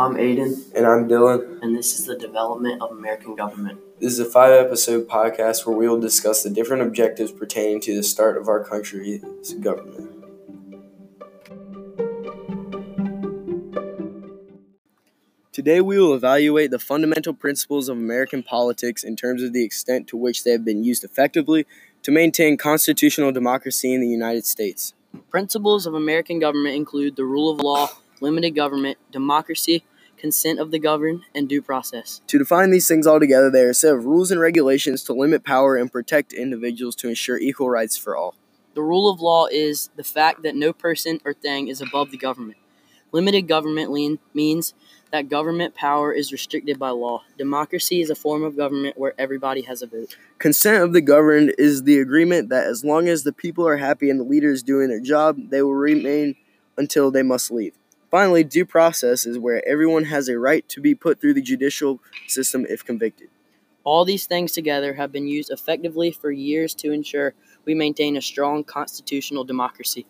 I'm Ayden, And I'm Dylan. and this is the development of American government. This is a five episode podcast where we will discuss the different objectives pertaining to the start of our country's government. Today, we will evaluate the fundamental principles of American politics in terms of the extent to which they have been used effectively to maintain constitutional democracy in the United States. Principles of American government include the rule of law, limited government, democracy, consent of the governed, and due process. To define these things altogether, they are a set of rules and regulations to limit power and protect individuals to ensure equal rights for all. The rule of law is the fact that no person or thing is above the government. Limited government lean, means that government power is restricted by law. Democracy is a form of government where everybody has a vote. Consent of the governed is the agreement that as long as the people are happy and the leader is doing their job, they will remain until they must leave. Finally, due process is where everyone has a right to be put through the judicial system if convicted. All these things together have been used effectively for years to ensure we maintain a strong constitutional democracy.